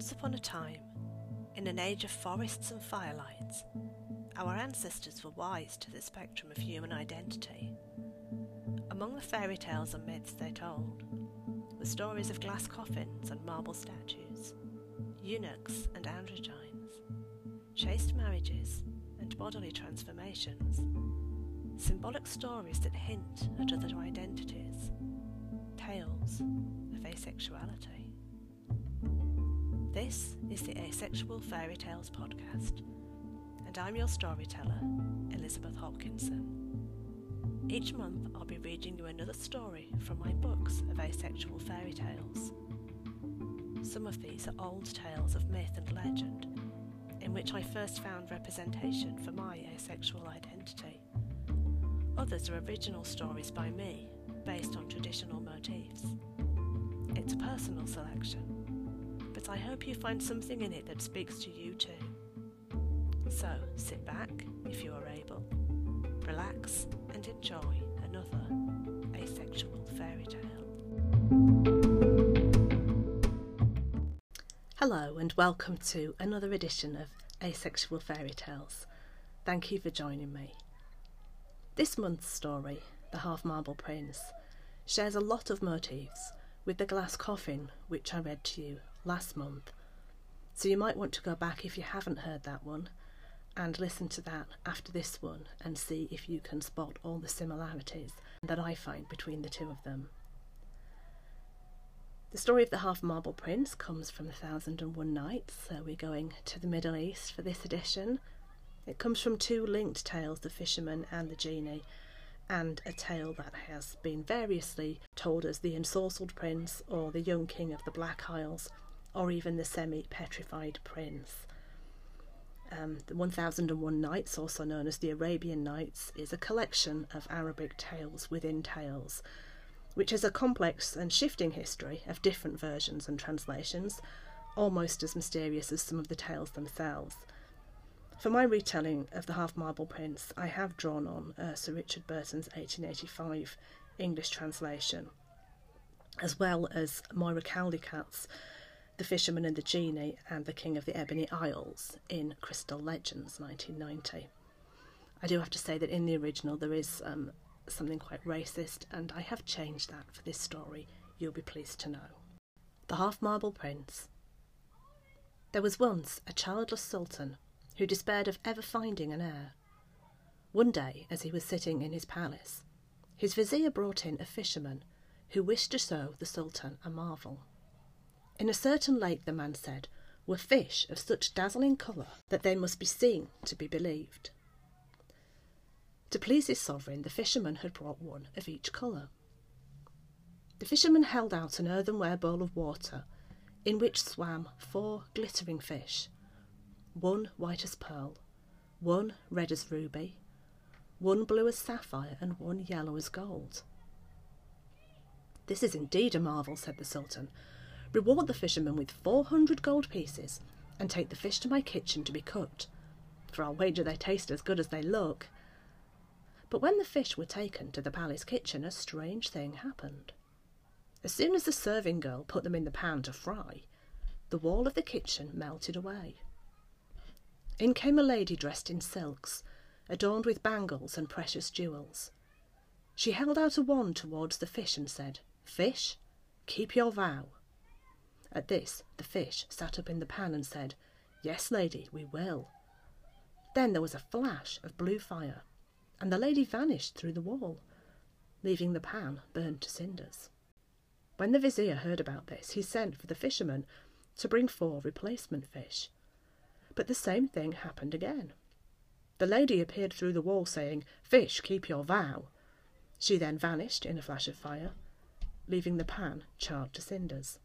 Once upon a time, in an age of forests and firelights, our ancestors were wise to the spectrum of human identity. Among the fairy tales and myths they told were stories of glass coffins and marble statues, eunuchs and androgynes, chaste marriages and bodily transformations, symbolic stories that hint at other identities, tales of asexuality. This is the Asexual Fairy Tales podcast, and I'm your storyteller, Elizabeth Hopkinson. Each month, I'll be reading you another story from my books of asexual fairy tales. Some of these are old tales of myth and legend, in which I first found representation for my asexual identity. Others are original stories by me, based on traditional motifs. It's a personal selection I hope you find something in it that speaks to you too. So sit back, if you are able, relax, and enjoy another asexual fairy tale. Hello, and welcome to another edition of Asexual Fairy Tales. Thank you for joining me. This month's story, The Half Marble Prince, shares a lot of motifs with the glass coffin which I read to you last month. So you might want to go back if you haven't heard that one and listen to that after this one and see if you can spot all the similarities that I find between the two of them. The story of the Half Marble Prince comes from The Thousand and One Nights, so we're going to the Middle East for this edition. It comes from two linked tales, The Fisherman and the Genie, and a tale that has been variously told as The Ensorcelled Prince or The Young King of the Black Isles, or even the semi petrified prince. Um, the 1001 Nights, also known as the Arabian Nights, is a collection of Arabic tales within tales, which is a complex and shifting history of different versions and translations, almost as mysterious as some of the tales themselves. For my retelling of the Half Marble Prince, I have drawn on uh, Sir Richard Burton's 1885 English translation, as well as Moyra Caldecott's the Fisherman and the Genie and The King of the Ebony Isles in Crystal Legends 1990. I do have to say that in the original there is um, something quite racist, and I have changed that for this story, you'll be pleased to know. The Half Marble Prince. There was once a childless sultan who despaired of ever finding an heir. One day, as he was sitting in his palace, his vizier brought in a fisherman who wished to show the sultan a marvel. In a certain lake, the man said, were fish of such dazzling colour that they must be seen to be believed. To please his sovereign, the fisherman had brought one of each colour. The fisherman held out an earthenware bowl of water in which swam four glittering fish, one white as pearl, one red as ruby, one blue as sapphire, and one yellow as gold. This is indeed a marvel, said the Sultan, Reward the fisherman with four hundred gold pieces, and take the fish to my kitchen to be cooked, for I'll wager they taste as good as they look. But when the fish were taken to the palace kitchen, a strange thing happened. As soon as the serving girl put them in the pan to fry, the wall of the kitchen melted away. In came a lady dressed in silks, adorned with bangles and precious jewels. She held out a wand towards the fish and said, Fish, keep your vow. At this, the fish sat up in the pan and said, Yes, lady, we will. Then there was a flash of blue fire, and the lady vanished through the wall, leaving the pan burned to cinders. When the vizier heard about this, he sent for the fisherman to bring four replacement fish. But the same thing happened again. The lady appeared through the wall, saying, Fish, keep your vow. She then vanished in a flash of fire, leaving the pan charred to cinders.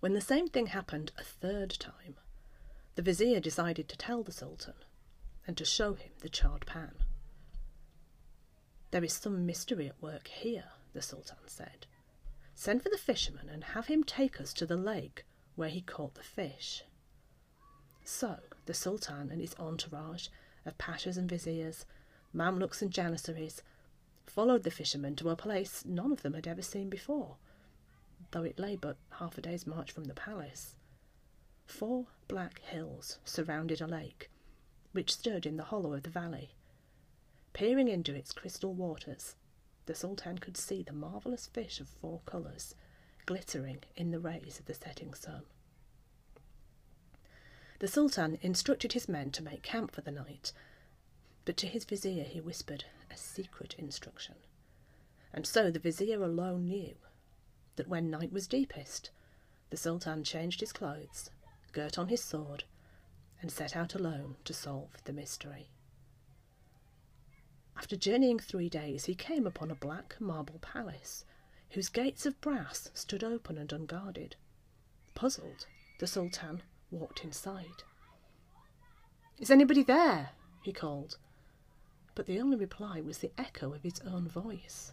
When the same thing happened a third time, the vizier decided to tell the sultan and to show him the charred pan. There is some mystery at work here, the sultan said. Send for the fisherman and have him take us to the lake where he caught the fish. So the sultan and his entourage of pashas and viziers, mamluks and janissaries, followed the fisherman to a place none of them had ever seen before though it lay but half a day's march from the palace. Four black hills surrounded a lake, which stood in the hollow of the valley. Peering into its crystal waters, the Sultan could see the marvellous fish of four colours glittering in the rays of the setting sun. The Sultan instructed his men to make camp for the night, but to his vizier he whispered a secret instruction. And so the vizier alone knew that when night was deepest, the Sultan changed his clothes, girt on his sword, and set out alone to solve the mystery. After journeying three days, he came upon a black marble palace, whose gates of brass stood open and unguarded. Puzzled, the Sultan walked inside. Is anybody there? he called. But the only reply was the echo of his own voice.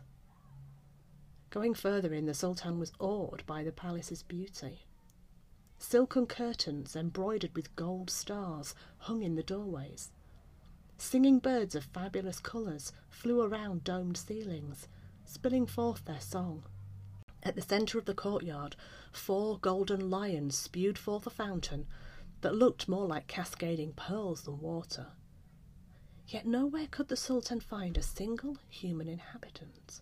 Going further in, the Sultan was awed by the palace's beauty. Silken curtains embroidered with gold stars hung in the doorways. Singing birds of fabulous colours flew around domed ceilings, spilling forth their song. At the centre of the courtyard, four golden lions spewed forth a fountain that looked more like cascading pearls than water. Yet nowhere could the Sultan find a single human inhabitant.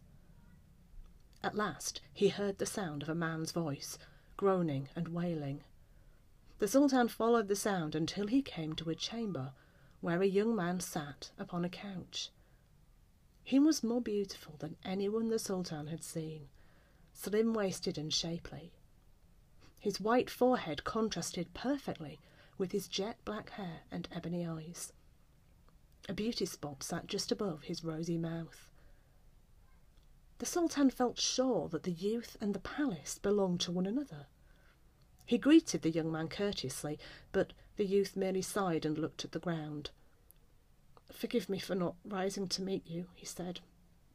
At last he heard the sound of a man's voice, groaning and wailing. The Sultan followed the sound until he came to a chamber where a young man sat upon a couch. He was more beautiful than anyone the Sultan had seen, slim waisted and shapely. His white forehead contrasted perfectly with his jet black hair and ebony eyes. A beauty spot sat just above his rosy mouth. The Sultan felt sure that the youth and the palace belonged to one another. He greeted the young man courteously, but the youth merely sighed and looked at the ground. Forgive me for not rising to meet you, he said,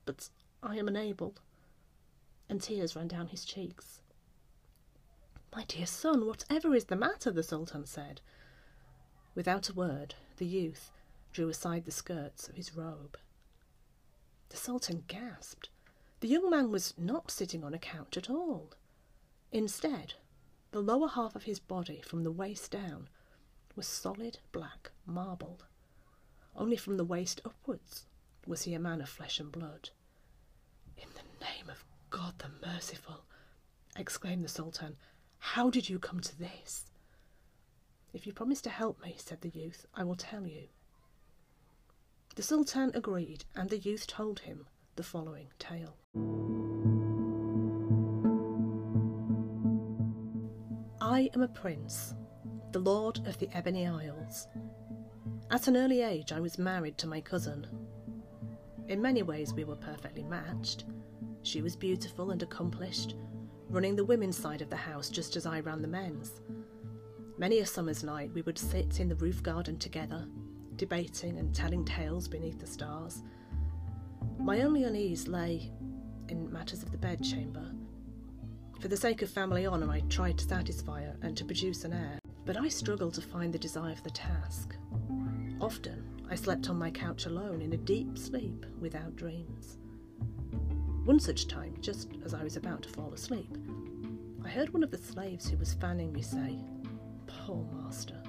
but I am unable. And tears ran down his cheeks. My dear son, whatever is the matter? the Sultan said. Without a word, the youth drew aside the skirts of his robe. The Sultan gasped. The young man was not sitting on a couch at all. Instead, the lower half of his body, from the waist down, was solid black marble. Only from the waist upwards was he a man of flesh and blood. In the name of God the Merciful, exclaimed the Sultan, how did you come to this? If you promise to help me, said the youth, I will tell you. The Sultan agreed, and the youth told him the following tale. I am a prince, the lord of the Ebony Isles. At an early age, I was married to my cousin. In many ways, we were perfectly matched. She was beautiful and accomplished, running the women's side of the house just as I ran the men's. Many a summer's night, we would sit in the roof garden together, debating and telling tales beneath the stars. My only unease lay in matters of the bedchamber. For the sake of family honour, I tried to satisfy her and to produce an heir, but I struggled to find the desire for the task. Often I slept on my couch alone in a deep sleep without dreams. One such time, just as I was about to fall asleep, I heard one of the slaves who was fanning me say, Poor master,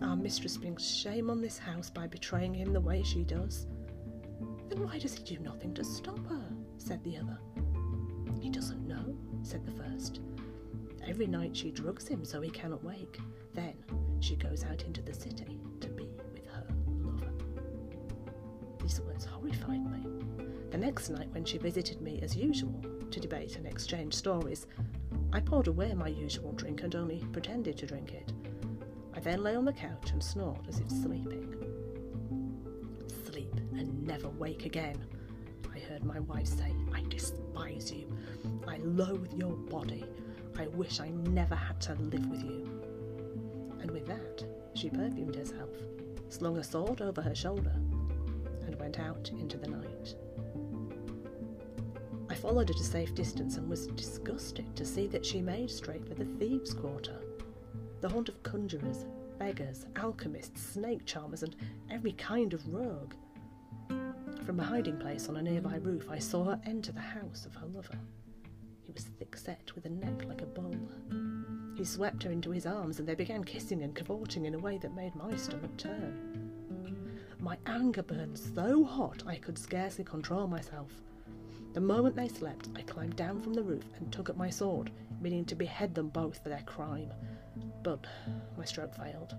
our mistress brings shame on this house by betraying him the way she does. Then why does he do nothing to stop her? Said the other. He doesn't know, said the first. Every night she drugs him so he cannot wake. Then she goes out into the city to be with her lover. these words horrified me. The next night, when she visited me as usual to debate and exchange stories, I poured away my usual drink and only pretended to drink it. I then lay on the couch and snored as if sleeping. Sleep and never wake again, heard my wife say. I despise you. I loathe your body. I wish I never had to live with you. And with that, she perfumed herself, slung a sword over her shoulder, and went out into the night. I followed at a safe distance and was disgusted to see that she made straight for the thieves' quarter, the haunt of conjurers, beggars, alchemists, snake charmers, and every kind of rogue. From a hiding place on a nearby roof, I saw her enter the house of her lover. He was thick set, with a neck like a bull. He swept her into his arms, and they began kissing and cavorting in a way that made my stomach turn. My anger burned so hot I could scarcely control myself. The moment they slept, I climbed down from the roof and took up my sword, meaning to behead them both for their crime. But my stroke failed.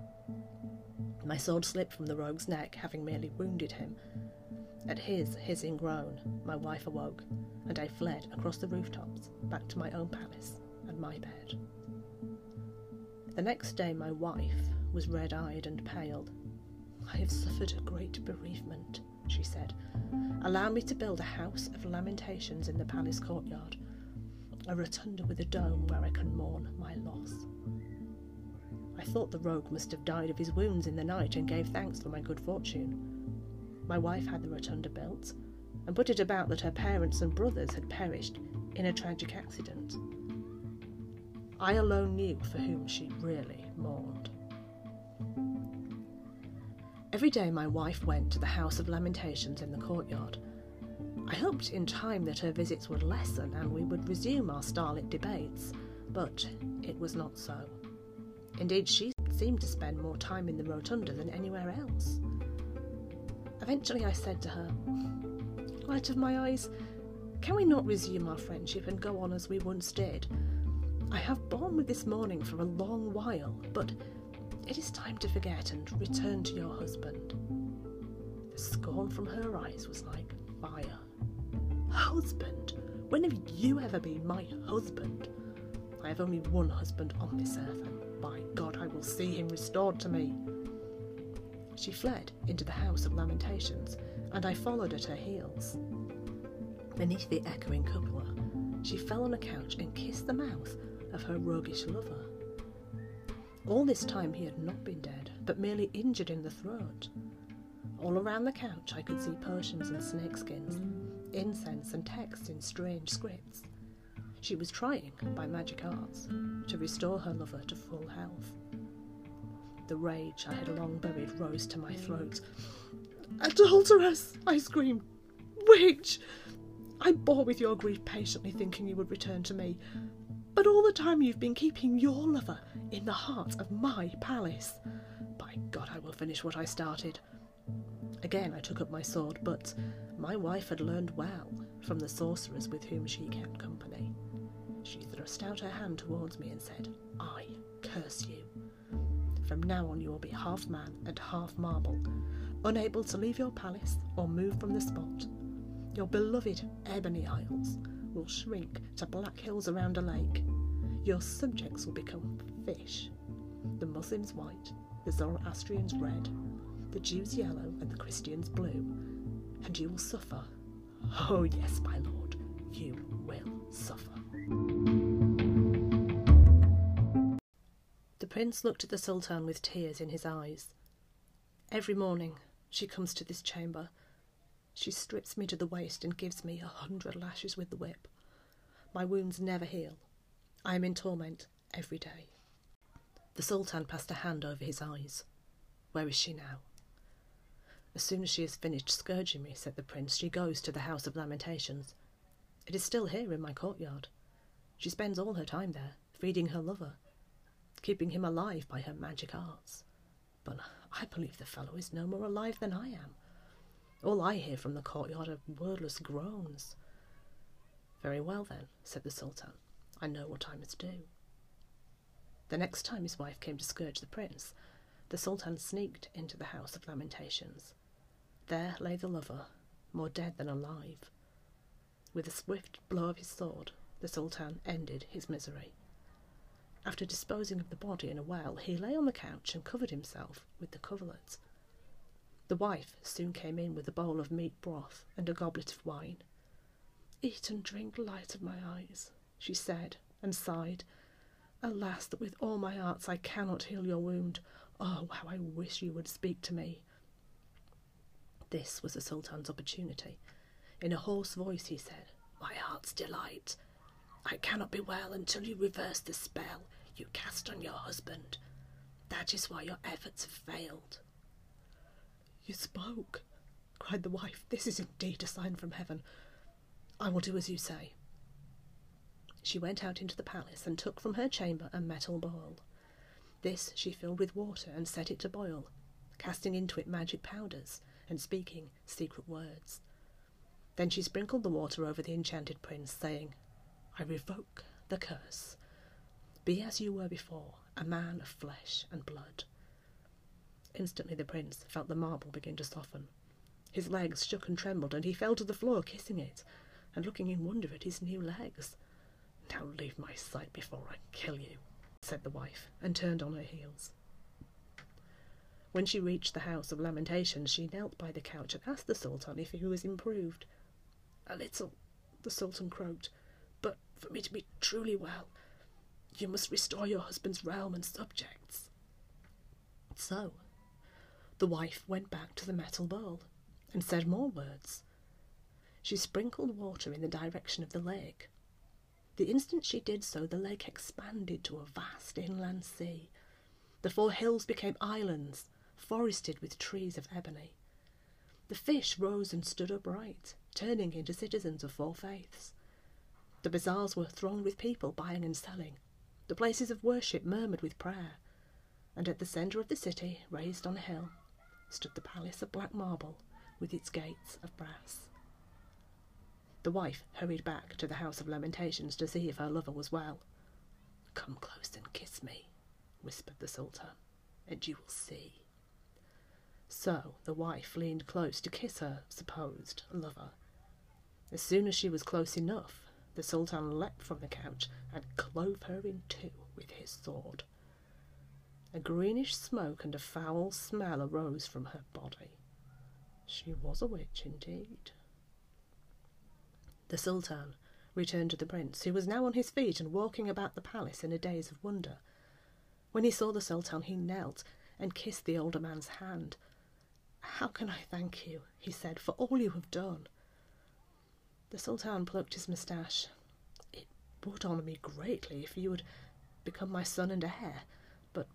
My sword slipped from the rogue's neck, having merely wounded him. At his hissing groan, my wife awoke, and I fled across the rooftops back to my own palace and my bed. The next day, my wife was red eyed and pale. I have suffered a great bereavement, she said. Allow me to build a house of lamentations in the palace courtyard, a rotunda with a dome where I can mourn my loss. I thought the rogue must have died of his wounds in the night and gave thanks for my good fortune. My wife had the rotunda built, and put it about that her parents and brothers had perished in a tragic accident. I alone knew for whom she really mourned. Every day my wife went to the House of Lamentations in the courtyard. I hoped in time that her visits would lessen and we would resume our starlit debates, but it was not so. Indeed, she seemed to spend more time in the rotunda than anywhere else. Eventually, I said to her, Light of my eyes, can we not resume our friendship and go on as we once did? I have borne with this mourning for a long while, but it is time to forget and return to your husband. The scorn from her eyes was like fire. Husband? When have you ever been my husband? I have only one husband on this earth, and by God, I will see him restored to me. She fled into the house of lamentations, and I followed at her heels. Beneath the echoing cupola, she fell on a couch and kissed the mouth of her roguish lover. All this time he had not been dead, but merely injured in the throat. All around the couch I could see potions and snakeskins, incense and texts in strange scripts. She was trying, by magic arts, to restore her lover to full health. The rage I had long buried rose to my throat. Adulteress! I screamed. Witch! I bore with your grief patiently, thinking you would return to me. But all the time you've been keeping your lover in the heart of my palace. By God, I will finish what I started. Again I took up my sword, but my wife had learned well from the sorcerers with whom she kept company. She thrust out her hand towards me and said, I curse you. From now on you will be half man and half marble, unable to leave your palace or move from the spot. Your beloved Ebony Isles will shrink to black hills around a lake. Your subjects will become fish. The Muslims white, the Zoroastrians red, the Jews yellow, and the Christians blue. And you will suffer. Oh, yes, my lord, you will suffer. Prince looked at the sultan with tears in his eyes. Every morning she comes to this chamber she strips me to the waist and gives me a hundred lashes with the whip. My wounds never heal. I am in torment every day. The Sultan passed a hand over his eyes. Where is she now? As soon as she has finished scourging me, said the prince, she goes to the House of Lamentations. It is still here in my courtyard. She spends all her time there, feeding her lover, keeping him alive by her magic arts. But I believe the fellow is no more alive than I am. All I hear from the courtyard are wordless groans. Very well, then, said the Sultan. I know what I must do. The next time his wife came to scourge the prince, the Sultan sneaked into the house of lamentations. There lay the lover, more dead than alive. With a swift blow of his sword, the Sultan ended his misery. After disposing of the body in a well, he lay on the couch and covered himself with the coverlet. The wife soon came in with a bowl of meat broth and a goblet of wine. Eat and drink, light of my eyes, she said, and sighed. Alas, that with all my arts I cannot heal your wound. Oh, how I wish you would speak to me. This was the Sultan's opportunity. In a hoarse voice he said, My heart's delight. I cannot be well until you reverse the spell you cast on your husband. That is why your efforts have failed. You spoke, cried the wife. This is indeed a sign from heaven. I will do as you say. she went out into the palace and took from her chamber a metal bowl. This she filled with water and set it to boil, casting into it magic powders and speaking secret words. Then she sprinkled the water over the enchanted prince, saying, I revoke the curse. Be as you were before, a man of flesh and blood. Instantly the prince felt the marble begin to soften. His legs shook and trembled, and he fell to the floor, kissing it, and looking in wonder at his new legs. Now leave my sight before I kill you, said the wife, and turned on her heels. When she reached the house of lamentation, she knelt by the couch and asked the Sultan if he was improved. A little, the Sultan croaked, but for me to be truly well, you must restore your husband's realm and subjects. So, the wife went back to the metal bowl and said more words. She sprinkled water in the direction of the lake. The instant she did so, the lake expanded to a vast inland sea. The four hills became islands, forested with trees of ebony. The fish rose and stood upright, turning into citizens of four faiths. The bazaars were thronged with people buying and selling. The places of worship murmured with prayer. And at the centre of the city, raised on a hill, stood the palace of black marble with its gates of brass. The wife hurried back to the house of lamentations to see if her lover was well. Come close and kiss me, whispered the Sultan, and you will see. So the wife leaned close to kiss her supposed lover. As soon as she was close enough, the Sultan leapt from the couch and clove her in two with his sword. A greenish smoke and a foul smell arose from her body. She was a witch indeed. The Sultan returned to the prince, who was now on his feet and walking about the palace in a daze of wonder. When he saw the Sultan, he knelt and kissed the older man's hand. How can I thank you, he said, for all you have done? The Sultan plucked his moustache. It would honour me greatly if you would become my son and heir, but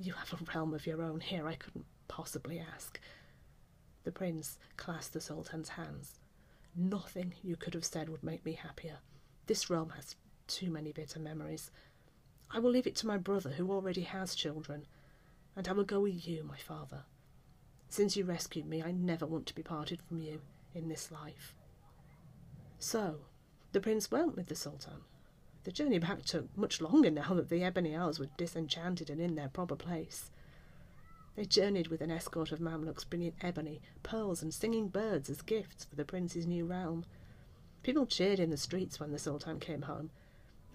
you have a realm of your own here I couldn't possibly ask. The prince clasped the Sultan's hands. Nothing you could have said would make me happier. This realm has too many bitter memories. I will leave it to my brother, who already has children, and I will go with you, my father. Since you rescued me, I never want to be parted from you in this life. So, the prince went with the Sultan. The journey back took much longer now that the Ebony Isles were disenchanted and in their proper place. They journeyed with an escort of Mamluks bringing ebony, pearls, and singing birds as gifts for the prince's new realm. People cheered in the streets when the Sultan came home,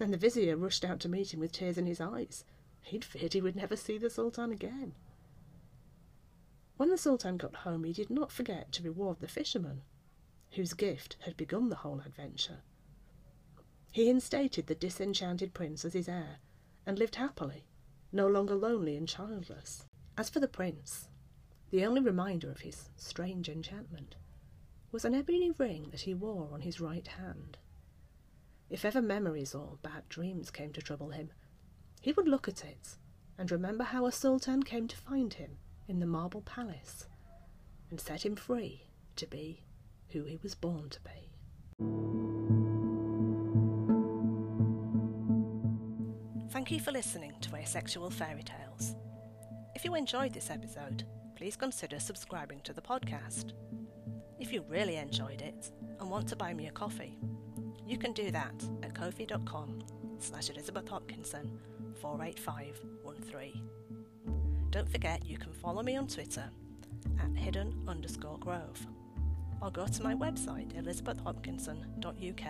and the vizier rushed out to meet him with tears in his eyes. He'd feared he would never see the Sultan again. When the Sultan got home, he did not forget to reward the fisherman, whose gift had begun the whole adventure. He instated the disenchanted prince as his heir, and lived happily, no longer lonely and childless. As for the prince, the only reminder of his strange enchantment was an ebony ring that he wore on his right hand. If ever memories or bad dreams came to trouble him, he would look at it and remember how a sultan came to find him in the marble palace and set him free to be who he was born to be. Thank you for listening to Asexual Fairy Tales. If you enjoyed this episode, please consider subscribing to the podcast. If you really enjoyed it and want to buy me a coffee, you can do that at ko-fi.com slash Elizabeth Hopkinson 48513. Don't forget you can follow me on Twitter at hidden underscore grove or go to my website elizabethhopkinson.uk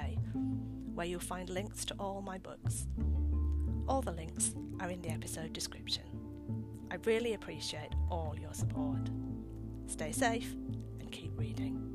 where you'll find links to all my books. All the links are in the episode description. I really appreciate all your support. Stay safe and keep reading.